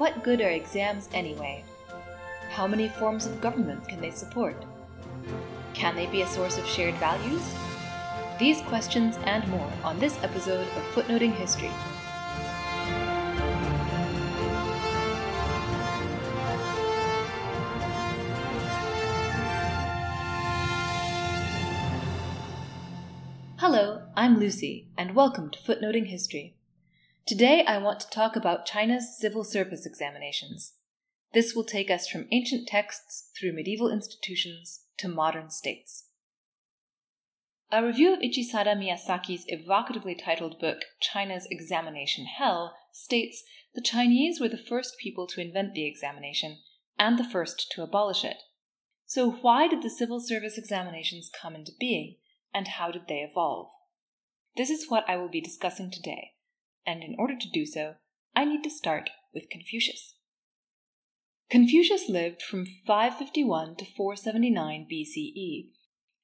what good are exams anyway? How many forms of government can they support? Can they be a source of shared values? These questions and more on this episode of Footnoting History. Hello, I'm Lucy, and welcome to Footnoting History. Today I want to talk about China's civil service examinations. This will take us from ancient texts through medieval institutions to modern states. A review of Ichisada Miyazaki's evocatively titled book, China's Examination Hell, states the Chinese were the first people to invent the examination and the first to abolish it. So, why did the civil service examinations come into being? and how did they evolve? This is what I will be discussing today, and in order to do so, I need to start with Confucius. Confucius lived from 551 to 479 BCE.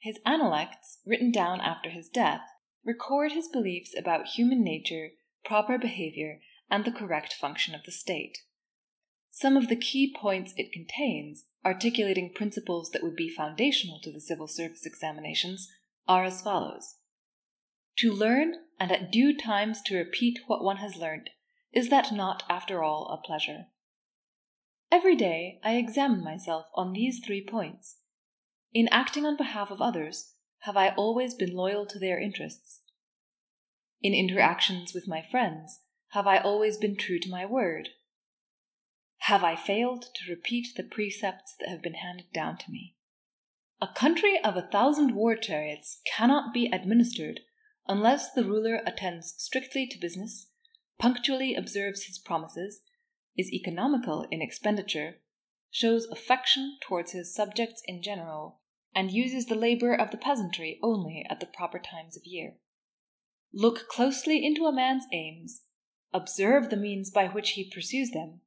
His Analects, written down after his death, record his beliefs about human nature, proper behavior, and the correct function of the state. Some of the key points it contains, articulating principles that would be foundational to the civil service examinations, are as follows To learn, and at due times to repeat what one has learnt, is that not, after all, a pleasure? Every day I examine myself on these three points. In acting on behalf of others, have I always been loyal to their interests? In interactions with my friends, have I always been true to my word? Have I failed to repeat the precepts that have been handed down to me? A country of a thousand war chariots cannot be administered unless the ruler attends strictly to business, punctually observes his promises, is economical in expenditure, shows affection towards his subjects in general, and uses the labor of the peasantry only at the proper times of year. Look closely into a man's aims, observe the means by which he pursues them,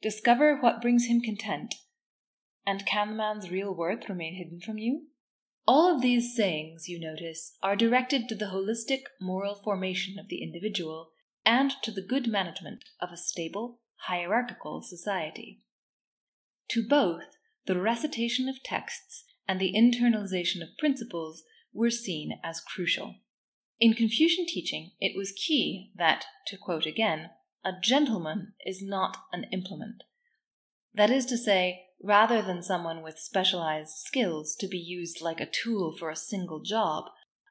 discover what brings him content, and can the man's real worth remain hidden from you? All of these sayings, you notice, are directed to the holistic moral formation of the individual and to the good management of a stable, hierarchical society. To both, the recitation of texts and the internalization of principles were seen as crucial. In Confucian teaching, it was key that, to quote again, a gentleman is not an implement. That is to say, rather than someone with specialized skills to be used like a tool for a single job,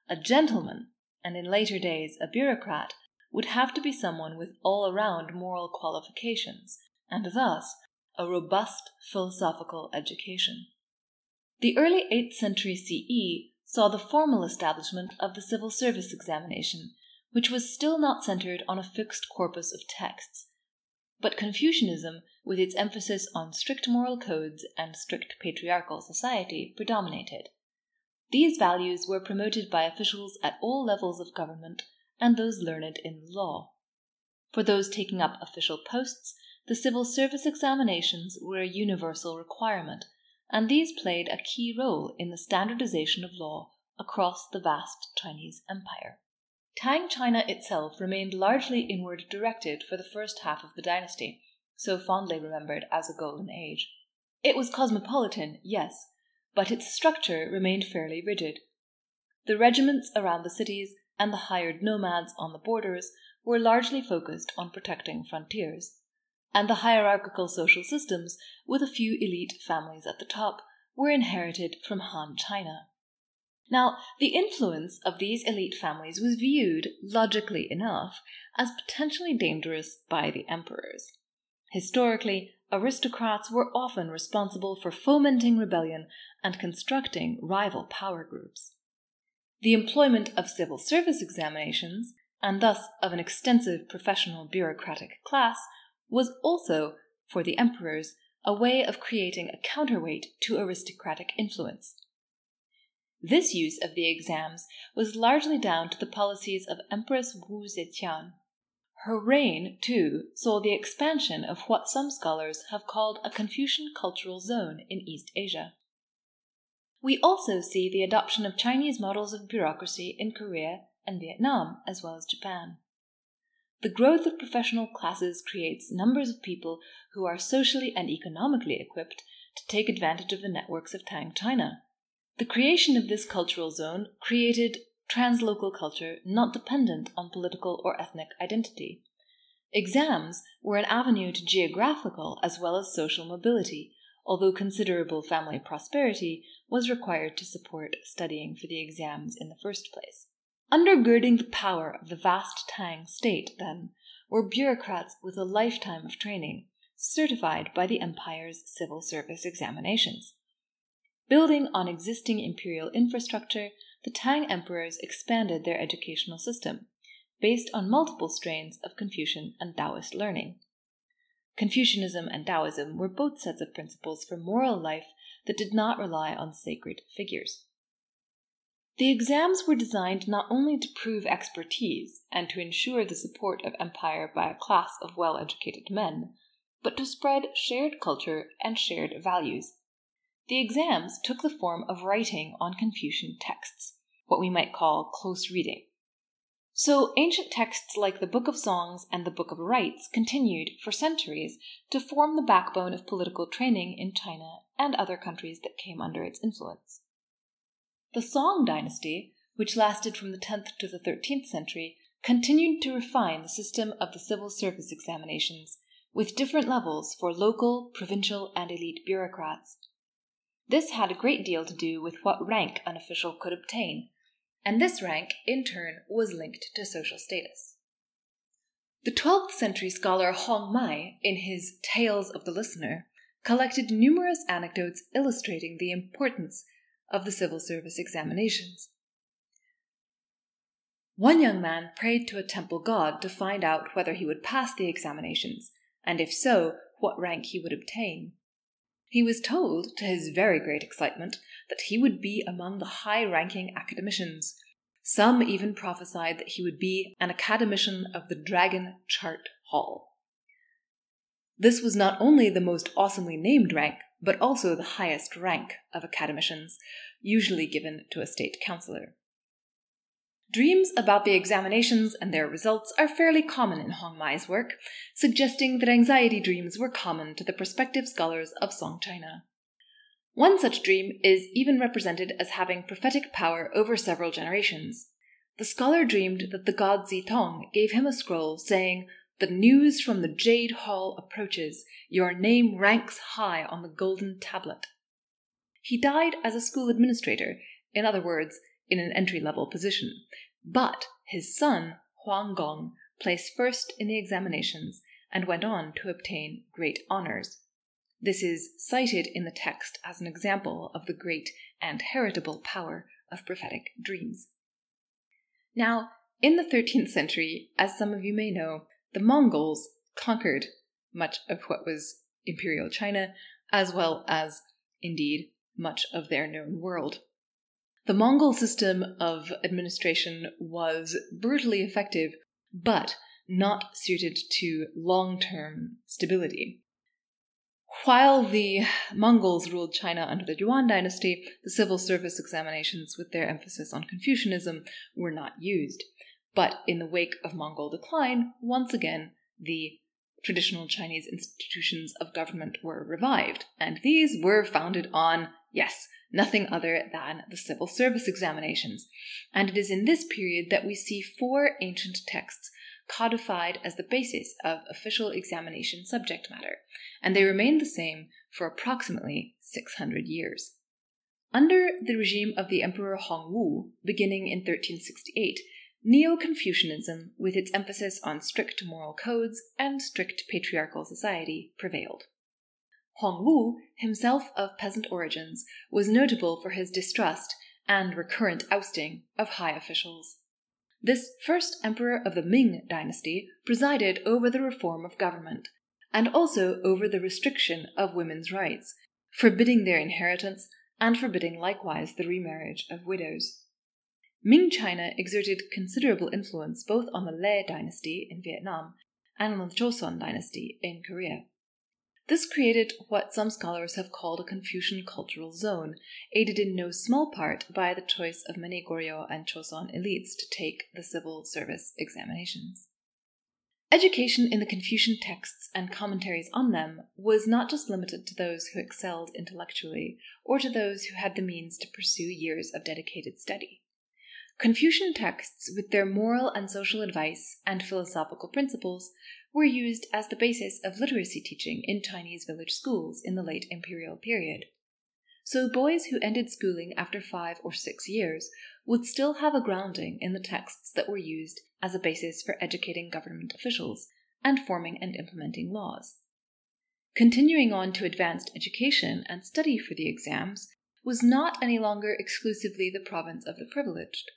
a gentleman, and in later days a bureaucrat, would have to be someone with all around moral qualifications, and thus a robust philosophical education. The early 8th century CE saw the formal establishment of the civil service examination, which was still not centered on a fixed corpus of texts, but Confucianism, with its emphasis on strict moral codes and strict patriarchal society, predominated. These values were promoted by officials at all levels of government and those learned in law. For those taking up official posts, the civil service examinations were a universal requirement, and these played a key role in the standardization of law across the vast Chinese empire. Tang China itself remained largely inward directed for the first half of the dynasty, so fondly remembered as a golden age. It was cosmopolitan, yes, but its structure remained fairly rigid. The regiments around the cities and the hired nomads on the borders were largely focused on protecting frontiers, and the hierarchical social systems, with a few elite families at the top, were inherited from Han China. Now, the influence of these elite families was viewed, logically enough, as potentially dangerous by the emperors. Historically, aristocrats were often responsible for fomenting rebellion and constructing rival power groups. The employment of civil service examinations, and thus of an extensive professional bureaucratic class, was also, for the emperors, a way of creating a counterweight to aristocratic influence. This use of the exams was largely down to the policies of Empress Wu Zetian. Her reign, too, saw the expansion of what some scholars have called a Confucian cultural zone in East Asia. We also see the adoption of Chinese models of bureaucracy in Korea and Vietnam, as well as Japan. the growth of professional classes creates numbers of people who are socially and economically equipped to take advantage of the networks of Tang China. The creation of this cultural zone created translocal culture not dependent on political or ethnic identity. Exams were an avenue to geographical as well as social mobility, although considerable family prosperity was required to support studying for the exams in the first place. Undergirding the power of the vast Tang state, then, were bureaucrats with a lifetime of training, certified by the empire's civil service examinations. Building on existing imperial infrastructure, the Tang emperors expanded their educational system, based on multiple strains of Confucian and Taoist learning. Confucianism and Taoism were both sets of principles for moral life that did not rely on sacred figures. The exams were designed not only to prove expertise and to ensure the support of empire by a class of well educated men, but to spread shared culture and shared values. The exams took the form of writing on Confucian texts, what we might call close reading. So, ancient texts like the Book of Songs and the Book of Rites continued for centuries to form the backbone of political training in China and other countries that came under its influence. The Song dynasty, which lasted from the 10th to the 13th century, continued to refine the system of the civil service examinations, with different levels for local, provincial, and elite bureaucrats. This had a great deal to do with what rank an official could obtain, and this rank, in turn, was linked to social status. The 12th century scholar Hong Mai, in his Tales of the Listener, collected numerous anecdotes illustrating the importance of the civil service examinations. One young man prayed to a temple god to find out whether he would pass the examinations, and if so, what rank he would obtain. He was told, to his very great excitement, that he would be among the high ranking academicians. Some even prophesied that he would be an academician of the Dragon Chart Hall. This was not only the most awesomely named rank, but also the highest rank of academicians, usually given to a state councillor. Dreams about the examinations and their results are fairly common in Hong Mai's work, suggesting that anxiety dreams were common to the prospective scholars of Song China. One such dream is even represented as having prophetic power over several generations. The scholar dreamed that the god Zitong gave him a scroll saying, The news from the Jade Hall approaches. Your name ranks high on the golden tablet. He died as a school administrator, in other words, in an entry level position, but his son, Huang Gong, placed first in the examinations and went on to obtain great honors. This is cited in the text as an example of the great and heritable power of prophetic dreams. Now, in the 13th century, as some of you may know, the Mongols conquered much of what was imperial China, as well as, indeed, much of their known world. The Mongol system of administration was brutally effective, but not suited to long term stability. While the Mongols ruled China under the Yuan dynasty, the civil service examinations, with their emphasis on Confucianism, were not used. But in the wake of Mongol decline, once again, the traditional Chinese institutions of government were revived, and these were founded on, yes, nothing other than the civil service examinations. And it is in this period that we see four ancient texts codified as the basis of official examination subject matter, and they remained the same for approximately 600 years. Under the regime of the Emperor Hongwu, beginning in 1368, Neo Confucianism, with its emphasis on strict moral codes and strict patriarchal society, prevailed. Hongwu, himself of peasant origins, was notable for his distrust and recurrent ousting of high officials. This first emperor of the Ming dynasty presided over the reform of government, and also over the restriction of women's rights, forbidding their inheritance and forbidding likewise the remarriage of widows. Ming China exerted considerable influence both on the Le dynasty in Vietnam and on the Joseon dynasty in Korea. This created what some scholars have called a Confucian cultural zone, aided in no small part by the choice of many Goryeo and Choson elites to take the civil service examinations. Education in the Confucian texts and commentaries on them was not just limited to those who excelled intellectually or to those who had the means to pursue years of dedicated study. Confucian texts, with their moral and social advice and philosophical principles, were used as the basis of literacy teaching in Chinese village schools in the late imperial period. So boys who ended schooling after five or six years would still have a grounding in the texts that were used as a basis for educating government officials and forming and implementing laws. Continuing on to advanced education and study for the exams was not any longer exclusively the province of the privileged.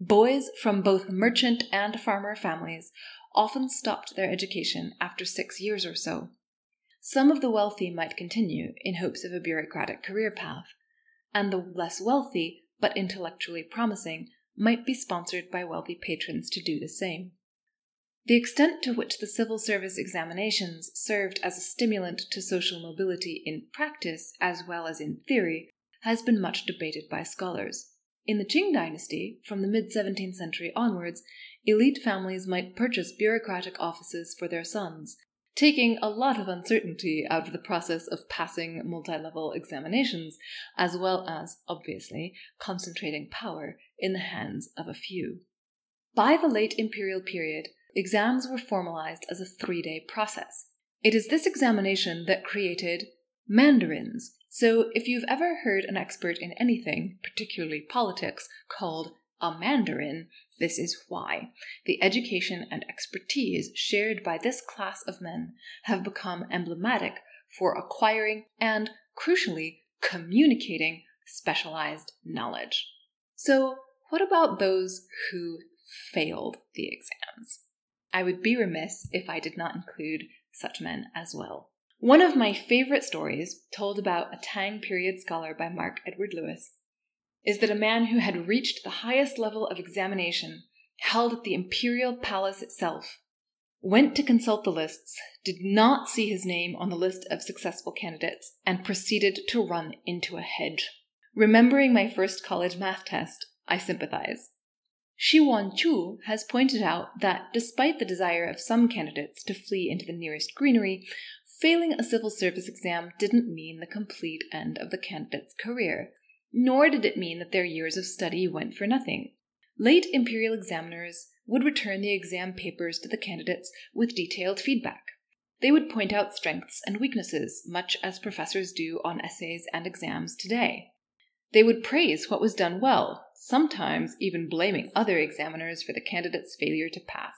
Boys from both merchant and farmer families often stopped their education after six years or so. Some of the wealthy might continue in hopes of a bureaucratic career path, and the less wealthy but intellectually promising might be sponsored by wealthy patrons to do the same. The extent to which the civil service examinations served as a stimulant to social mobility in practice as well as in theory has been much debated by scholars. In the Qing dynasty, from the mid 17th century onwards, elite families might purchase bureaucratic offices for their sons, taking a lot of uncertainty out of the process of passing multi level examinations, as well as, obviously, concentrating power in the hands of a few. By the late imperial period, exams were formalized as a three day process. It is this examination that created mandarins, so, if you've ever heard an expert in anything, particularly politics, called a Mandarin, this is why. The education and expertise shared by this class of men have become emblematic for acquiring and, crucially, communicating specialized knowledge. So, what about those who failed the exams? I would be remiss if I did not include such men as well. One of my favorite stories, told about a Tang period scholar by Mark Edward Lewis, is that a man who had reached the highest level of examination, held at the imperial palace itself, went to consult the lists, did not see his name on the list of successful candidates, and proceeded to run into a hedge. Remembering my first college math test, I sympathize. Shi Wan Chu has pointed out that despite the desire of some candidates to flee into the nearest greenery, Failing a civil service exam didn't mean the complete end of the candidate's career, nor did it mean that their years of study went for nothing. Late imperial examiners would return the exam papers to the candidates with detailed feedback. They would point out strengths and weaknesses, much as professors do on essays and exams today. They would praise what was done well, sometimes even blaming other examiners for the candidate's failure to pass.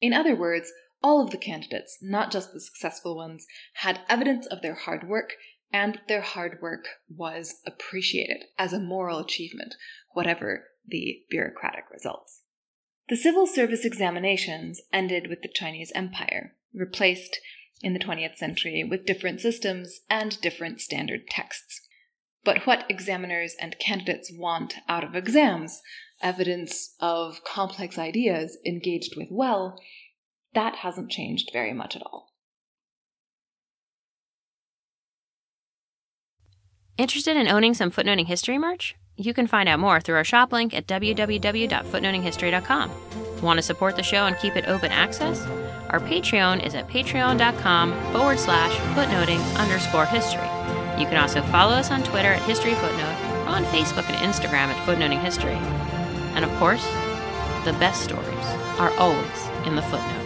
In other words, all of the candidates, not just the successful ones, had evidence of their hard work, and their hard work was appreciated as a moral achievement, whatever the bureaucratic results. The civil service examinations ended with the Chinese Empire, replaced in the 20th century with different systems and different standard texts. But what examiners and candidates want out of exams, evidence of complex ideas engaged with well, that hasn't changed very much at all. Interested in owning some footnoting history merch? You can find out more through our shop link at www.footnotinghistory.com. Want to support the show and keep it open access? Our Patreon is at patreon.com forward slash footnoting underscore history. You can also follow us on Twitter at History Footnote, or on Facebook and Instagram at Footnoting History. And of course, the best stories are always in the footnote.